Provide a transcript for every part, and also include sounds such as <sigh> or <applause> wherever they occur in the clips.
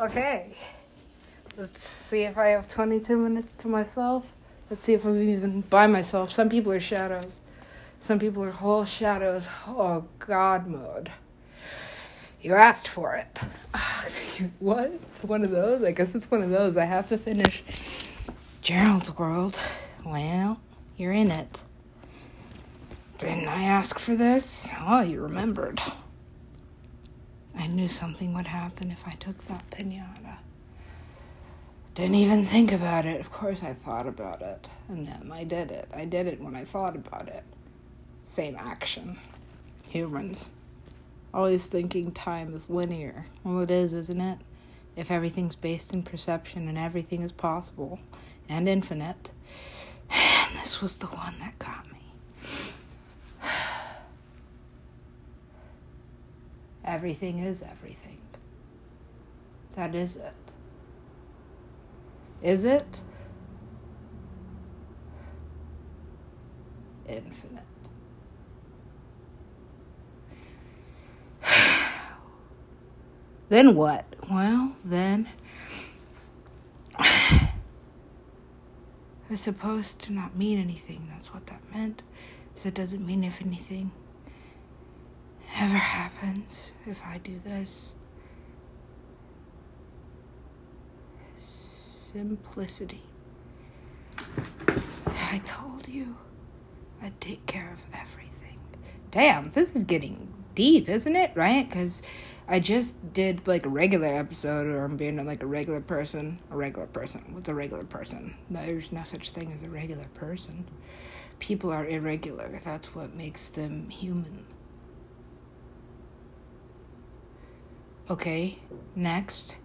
Okay. Let's see if I have 22 minutes to myself. Let's see if I'm even by myself. Some people are shadows. Some people are whole shadows. Oh, God mode. You asked for it. <laughs> what? It's one of those? I guess it's one of those. I have to finish Gerald's World. Well, you're in it. Didn't I ask for this? Oh, you remembered. I knew something would happen if I took that pinata. Didn't even think about it. Of course, I thought about it. And then I did it. I did it when I thought about it. Same action. Humans. Always thinking time is linear. Well, it is, isn't it? If everything's based in perception and everything is possible and infinite. <sighs> And this was the one that got me. Everything is everything. That is it. Is it? Infinite. <sighs> then what? Well, then. <sighs> I was supposed to not mean anything. That's what that meant. So it doesn't mean if anything ever happens if I do this. Simplicity. I told you I'd take care of everything. Damn, this is getting deep, isn't it? Right? Because I just did like a regular episode, or I'm being like a regular person. A regular person. What's a regular person? There's no such thing as a regular person. People are irregular. That's what makes them human. Okay, next.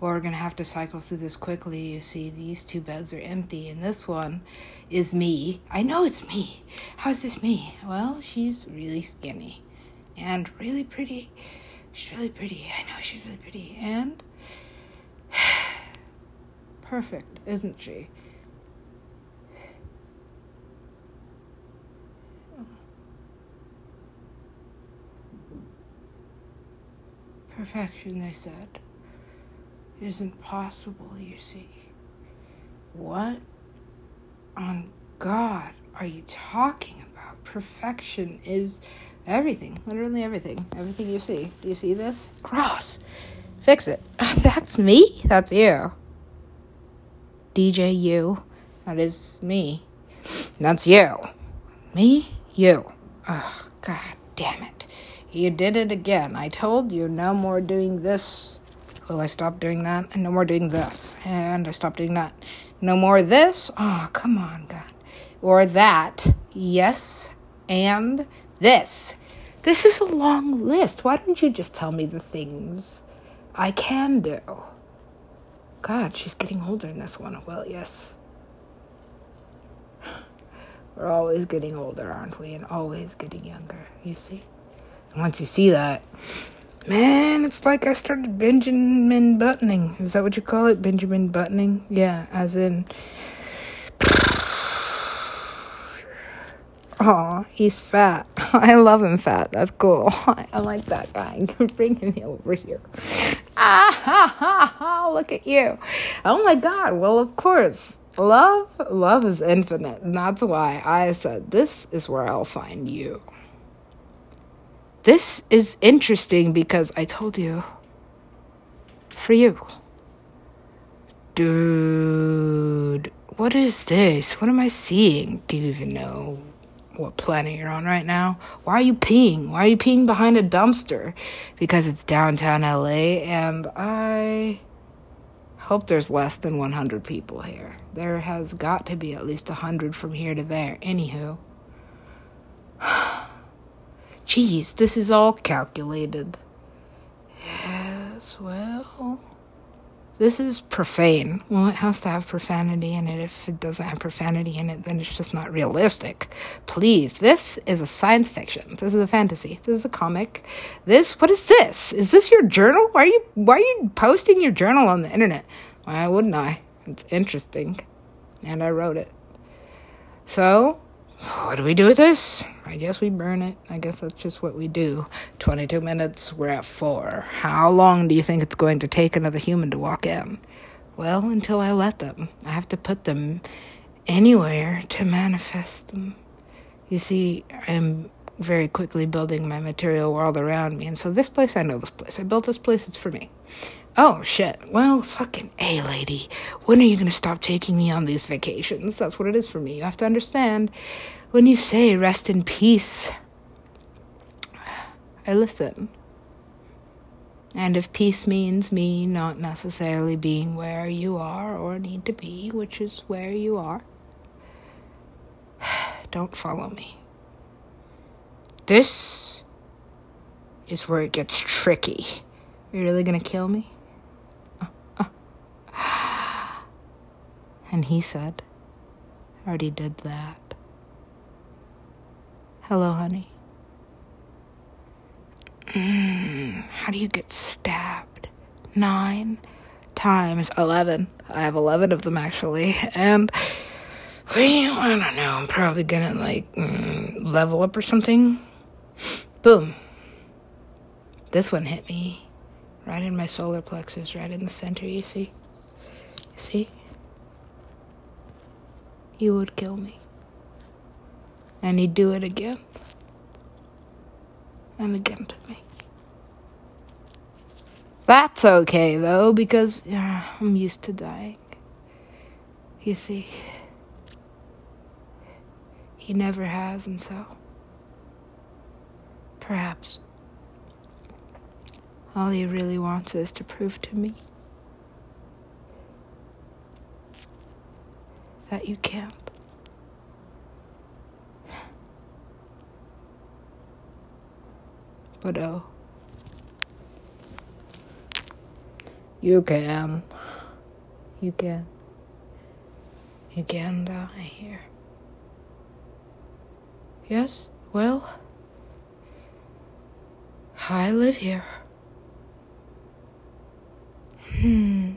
We're gonna have to cycle through this quickly. You see, these two beds are empty, and this one is me. I know it's me. How's this me? Well, she's really skinny and really pretty. She's really pretty. I know she's really pretty. And <sighs> perfect, isn't she? Perfection, they said, isn't possible, you see. What on God are you talking about? Perfection is everything, literally everything. Everything you see. Do you see this? Cross. Fix it. <laughs> That's me? That's you. DJ you. That is me. That's you. Me? You. Oh, God damn it. You did it again. I told you no more doing this. Will I stop doing that? And no more doing this. And I stopped doing that. No more this. Oh, come on, God. Or that. Yes. And this. This is a long list. Why don't you just tell me the things I can do? God, she's getting older in this one. Well, yes. We're always getting older, aren't we? And always getting younger, you see? Once you see that, man, it's like I started Benjamin buttoning. Is that what you call it? Benjamin buttoning? Yeah, as in. <sighs> Aw, he's fat. <laughs> I love him fat. That's cool. <laughs> I like that guy. <laughs> Bring him over here. Ah ha ha ha! Look at you. Oh my god. Well, of course. Love, love is infinite. And that's why I said this is where I'll find you. This is interesting because I told you. For you. Dude, what is this? What am I seeing? Do you even know what planet you're on right now? Why are you peeing? Why are you peeing behind a dumpster? Because it's downtown LA and I hope there's less than 100 people here. There has got to be at least 100 from here to there. Anywho. Geez, this is all calculated. Yes, well. This is profane. Well, it has to have profanity in it. If it doesn't have profanity in it, then it's just not realistic. Please, this is a science fiction. This is a fantasy. This is a comic. This, what is this? Is this your journal? Why are you, why are you posting your journal on the internet? Why wouldn't I? It's interesting. And I wrote it. So, what do we do with this? I guess we burn it. I guess that's just what we do. 22 minutes, we're at four. How long do you think it's going to take another human to walk in? Well, until I let them. I have to put them anywhere to manifest them. You see, I'm very quickly building my material world around me, and so this place, I know this place. I built this place, it's for me. Oh, shit. Well, fucking A, lady. When are you going to stop taking me on these vacations? That's what it is for me. You have to understand. When you say rest in peace, I listen. And if peace means me not necessarily being where you are or need to be, which is where you are, <sighs> don't follow me. This is where it gets tricky. You're really gonna kill me? And he said, I already did that. Hello, honey. Mm, how do you get stabbed? Nine times. Eleven. I have eleven of them actually. And, <sighs> well, I don't know. I'm probably gonna, like, mm, level up or something. Boom. This one hit me right in my solar plexus, right in the center, you see? You see? He would kill me. And he'd do it again. And again to me. That's okay, though, because I'm used to dying. You see, he never has, and so perhaps all he really wants is to prove to me that you can't. But oh, you can. You can. You can die here. Yes, well, I live here. Hmm.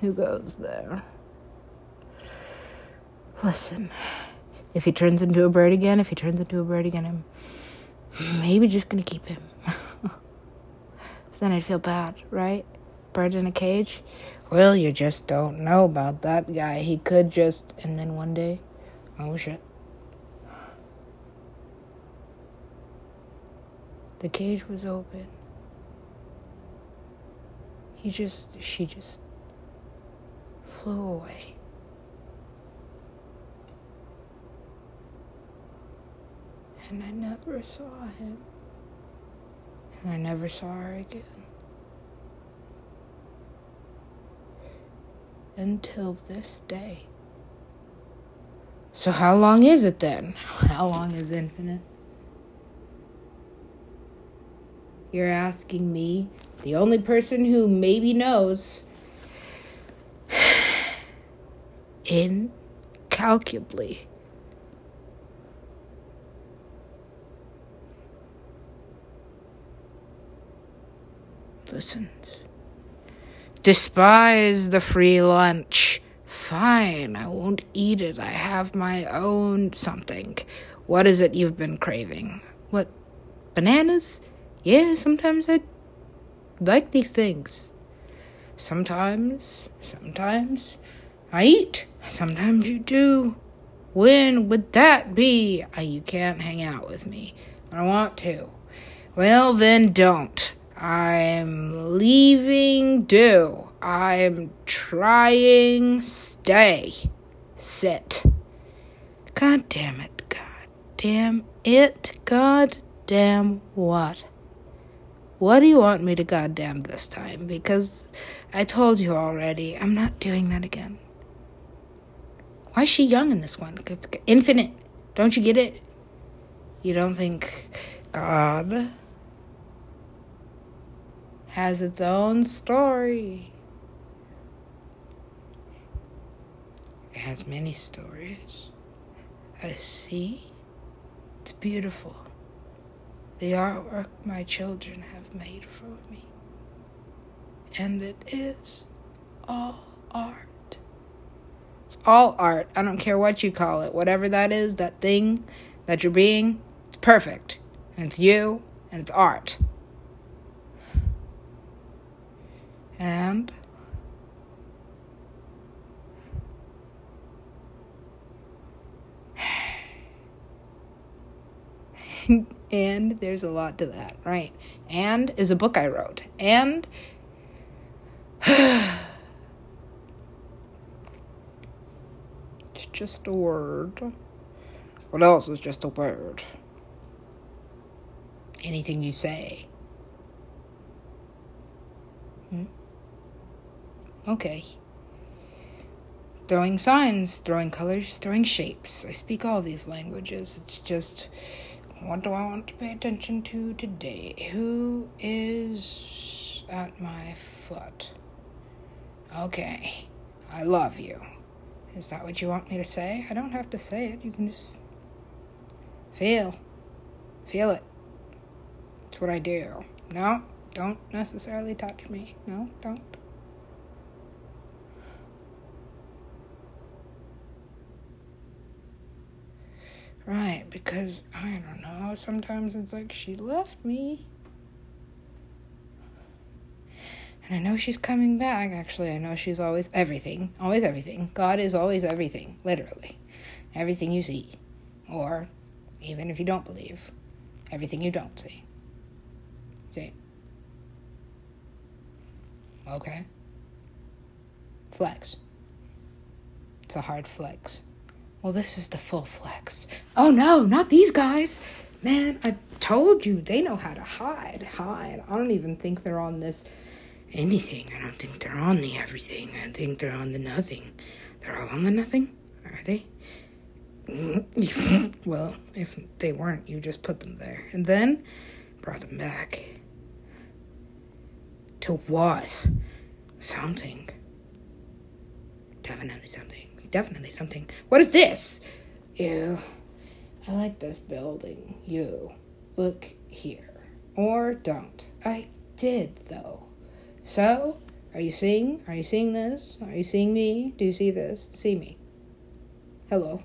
Who goes there? Listen, if he turns into a bird again, if he turns into a bird again, I'm maybe just gonna keep him. <laughs> then I'd feel bad, right? Bird in a cage? Well, you just don't know about that guy. He could just, and then one day, oh shit. The cage was open. He just, she just flew away. And I never saw him. And I never saw her again. Until this day. So, how long is it then? <laughs> How long is infinite? You're asking me, the only person who maybe knows, <sighs> incalculably Despise the free lunch. Fine, I won't eat it. I have my own something. What is it you've been craving? What? Bananas? Yeah, sometimes I like these things. Sometimes, sometimes I eat. Sometimes you do. When would that be? Uh, you can't hang out with me. I want to. Well, then don't. I'm leaving. Do. I'm trying. Stay. Sit. God damn it. God damn it. God damn what? What do you want me to goddamn this time? Because I told you already, I'm not doing that again. Why is she young in this one? Infinite. Don't you get it? You don't think God has its own story. It has many stories. I see. It's beautiful. The artwork my children have made for me. And it is all art. It's all art. I don't care what you call it. Whatever that is, that thing that you're being, it's perfect. And it's you, and it's art. And <sighs> and there's a lot to that, right? And is a book I wrote. And <sighs> it's just a word. What else is just a word? Anything you say. Okay. Throwing signs, throwing colors, throwing shapes. I speak all these languages. It's just what do I want to pay attention to today? Who is at my foot? Okay. I love you. Is that what you want me to say? I don't have to say it. You can just feel. Feel it. It's what I do. No, don't necessarily touch me. No, don't. Right, because I don't know, sometimes it's like she left me. And I know she's coming back, actually. I know she's always everything. Always everything. God is always everything, literally. Everything you see. Or, even if you don't believe, everything you don't see. See? Okay. Flex. It's a hard flex. Well, this is the full flex. Oh no, not these guys. Man, I told you they know how to hide. Hide. I don't even think they're on this anything. I don't think they're on the everything. I think they're on the nothing. They're all on the nothing? Are they? <laughs> well, if they weren't, you just put them there. And then brought them back. To what? Something. Definitely something definitely something. What is this? Ew. I like this building. You. Look here. Or don't. I did, though. So, are you seeing? Are you seeing this? Are you seeing me? Do you see this? See me. Hello.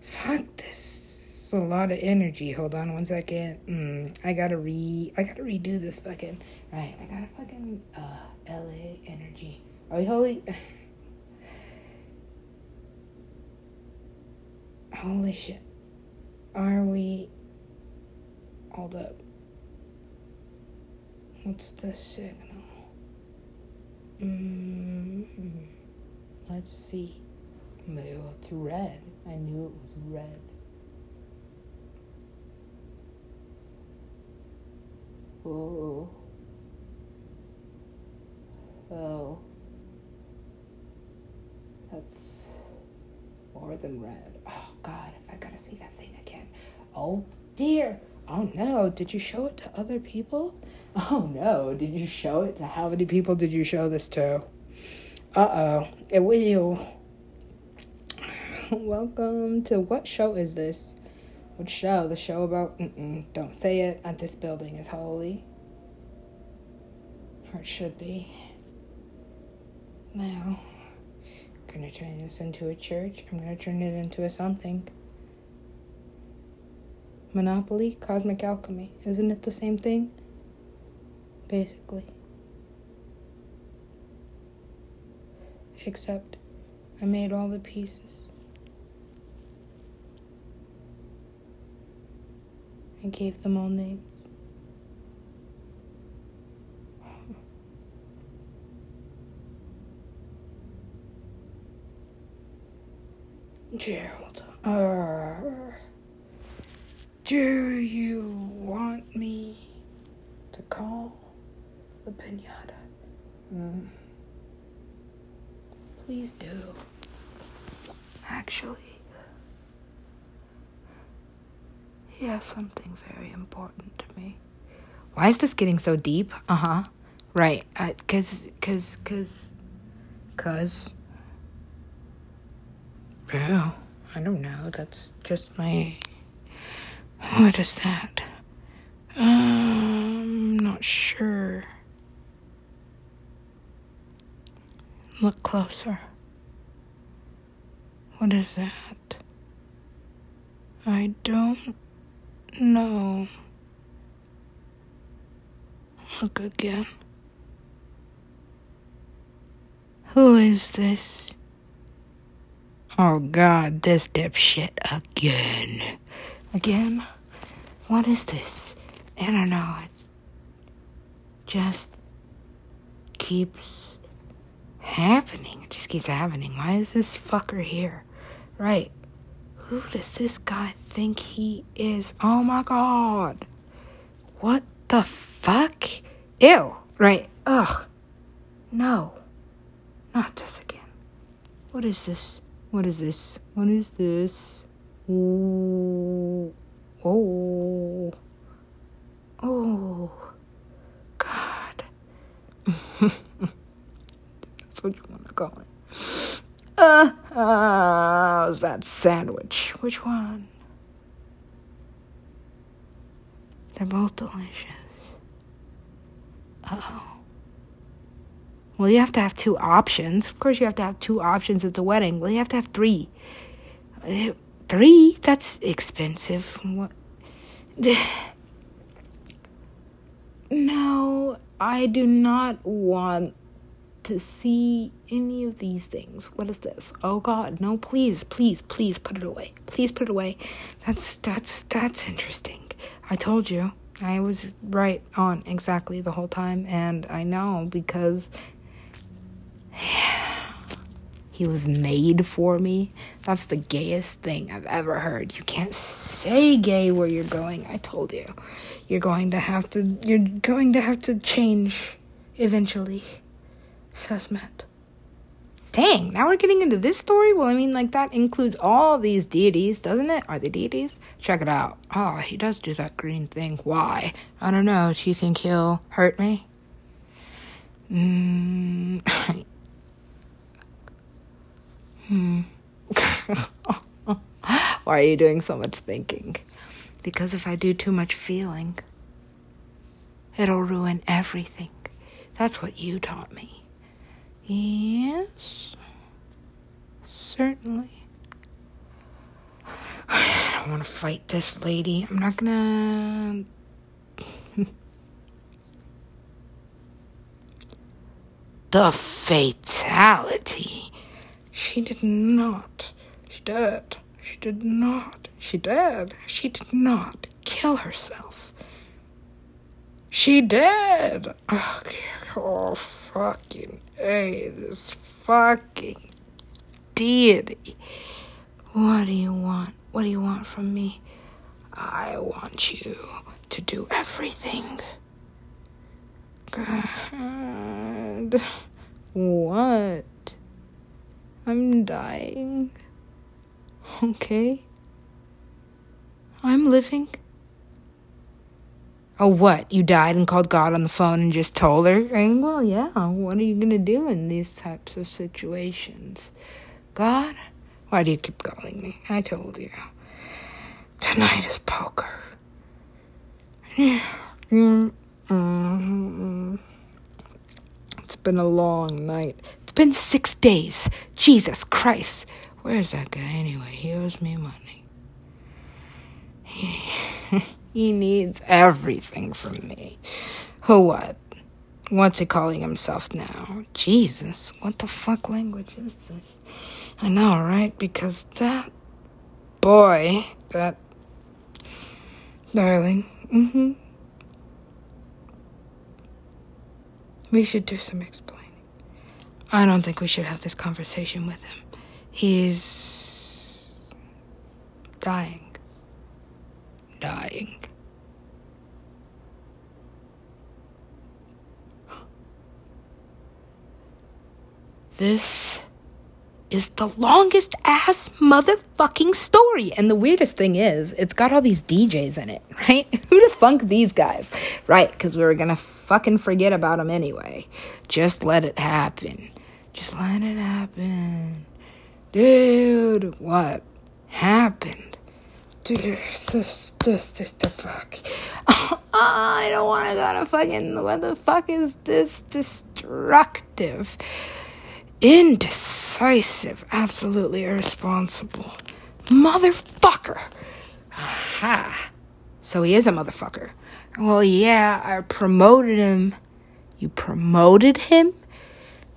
Fuck this. A lot of energy. Hold on one second. Mm, I gotta re. I gotta redo this fucking. Right. I gotta fucking. Uh, LA energy. Are we holy? <laughs> Holy shit. Are we. Hold up. What's the signal? Mm-hmm. Let's see. Oh, it's red. I knew it was red. Oh. Oh. That's more than red. Oh God, if I gotta see that thing again. Oh dear. Oh no, did you show it to other people? Oh no, did you show it to how many people did you show this to? Uh oh. It will. <laughs> Welcome to what show is this? What show? The show about. Mm-mm, don't say it. This building is holy. Or it should be. Now gonna turn this into a church. I'm gonna turn it into a something. Monopoly, cosmic alchemy. Isn't it the same thing? Basically. Except I made all the pieces. I gave them all names. Uh, do you want me to call the pinata? Mm. Please do. Actually, he has something very important to me. Why is this getting so deep? Uh huh. Right. Uh, cause, cause, cause, cause. Well, I don't know. That's just my. What is that? Um, not sure. Look closer. What is that? I don't know. Look again. Who is this? Oh god, this dipshit again. Again? What is this? I don't know. It just keeps happening. It just keeps happening. Why is this fucker here? Right. Who does this guy think he is? Oh my god. What the fuck? Ew. Right. Ugh. No. Not this again. What is this? What is this? What is this? Ooh. Oh. Oh. God. <laughs> That's what you want to call it. Uh, uh, how's that sandwich? Which one? They're both delicious. oh. Well, you have to have two options. Of course, you have to have two options at the wedding. Well, you have to have three. Uh, three? That's expensive. What? <sighs> No, I do not want to see any of these things. What is this? Oh God, no! Please, please, please put it away. Please put it away. That's that's that's interesting. I told you. I was right on exactly the whole time, and I know because he was made for me. That's the gayest thing I've ever heard. You can't say gay where you're going. I told you. You're going to have to you're going to have to change eventually. Sesmet. Dang, now we're getting into this story? Well, I mean, like, that includes all these deities, doesn't it? Are they deities? Check it out. Oh, he does do that green thing. Why? I don't know. Do you think he'll hurt me? Mm, <laughs> Hmm. <laughs> Why are you doing so much thinking? Because if I do too much feeling, it'll ruin everything. That's what you taught me. Yes, certainly. <sighs> I don't want to fight this lady. I'm not gonna. <laughs> the fatality. She did not. She did. She did not. She did. She did not kill herself. She did. Oh, oh fucking hey, this fucking deity. What do you want? What do you want from me? I want you to do everything. God. What? I'm dying. Okay. I'm living. Oh, what? You died and called God on the phone and just told her? And, well, yeah. What are you going to do in these types of situations? God? Why do you keep calling me? I told you. Tonight is poker. Mm-hmm. It's been a long night been six days. Jesus Christ. Where's that guy anyway? He owes me money. He, <laughs> he needs everything from me. Who what? What's he calling himself now? Jesus, what the fuck language is this? I know, right? Because that boy, that darling, mm-hmm. We should do some explaining. I don't think we should have this conversation with him. He's dying. Dying. This is the longest ass motherfucking story. And the weirdest thing is, it's got all these DJs in it, <laughs> right? Who the funk these guys? Right, because we were gonna fucking forget about them anyway. Just let it happen. Just let it happen. Dude, what happened? Dude, this, this, this, the fuck. <laughs> I don't want to go to fucking. What the fuck is this destructive? Indecisive, absolutely irresponsible. Motherfucker! Aha! So he is a motherfucker. Well, yeah, I promoted him. You promoted him?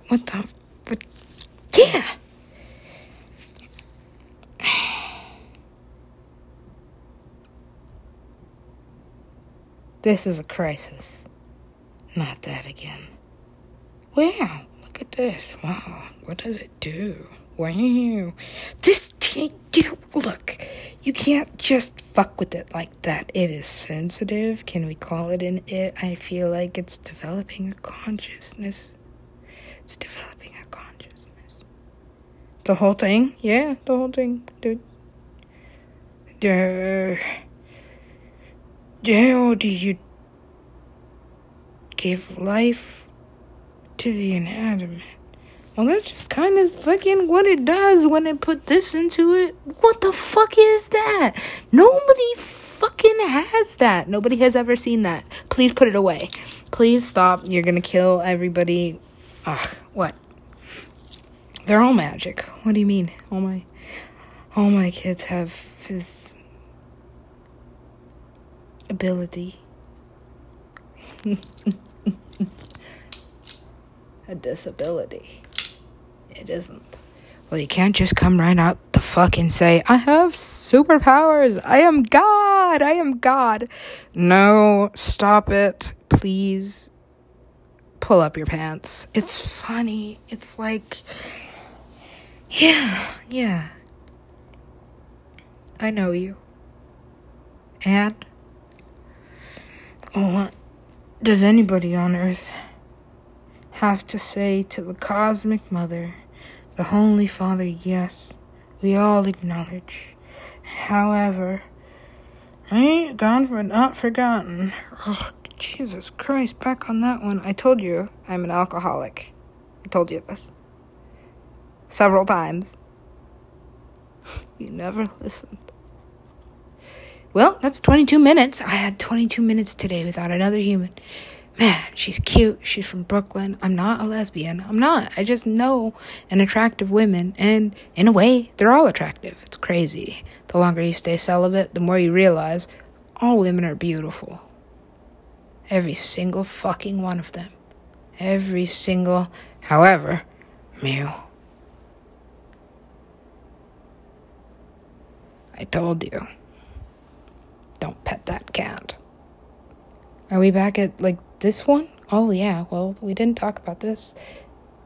What the? Yeah. This is a crisis. Not that again. Wow, look at this. Wow, what does it do? Wow. This can't do. look, you can't just fuck with it like that. It is sensitive. Can we call it an it? I feel like it's developing a consciousness. It's developing. The whole thing? Yeah, the whole thing, dude. The how do you give life to the inanimate? Well, that's just kind of fucking what it does when it put this into it. What the fuck is that? Nobody fucking has that. Nobody has ever seen that. Please put it away. Please stop. You're gonna kill everybody. Ugh, what? They're all magic. What do you mean? All my, all my kids have this ability. <laughs> a disability. It isn't. Well, you can't just come right out the fuck and say, I have superpowers. I am God. I am God. No, stop it. Please pull up your pants. It's funny. It's like, yeah, yeah. I know you. And oh, what does anybody on earth have to say to the cosmic mother, the Holy Father? Yes, we all acknowledge. However, I ain't gone but not forgotten. Oh, Jesus Christ, back on that one. I told you I'm an alcoholic. I told you this several times. <laughs> You never listened. Well, that's 22 minutes. I had 22 minutes today without another human. Man, she's cute. She's from Brooklyn. I'm not a lesbian. I'm not. I just know an attractive women. And in a way, they're all attractive. It's crazy. The longer you stay celibate, the more you realize all women are beautiful. Every single fucking one of them. Every single, however, mew. I told you. Don't pet that cat. Are we back at like this one? Oh, yeah. Well, we didn't talk about this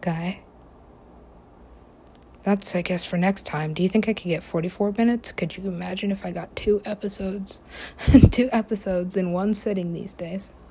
guy. That's, I guess, for next time. Do you think I could get 44 minutes? Could you imagine if I got two episodes? <laughs> two episodes in one sitting these days. <laughs>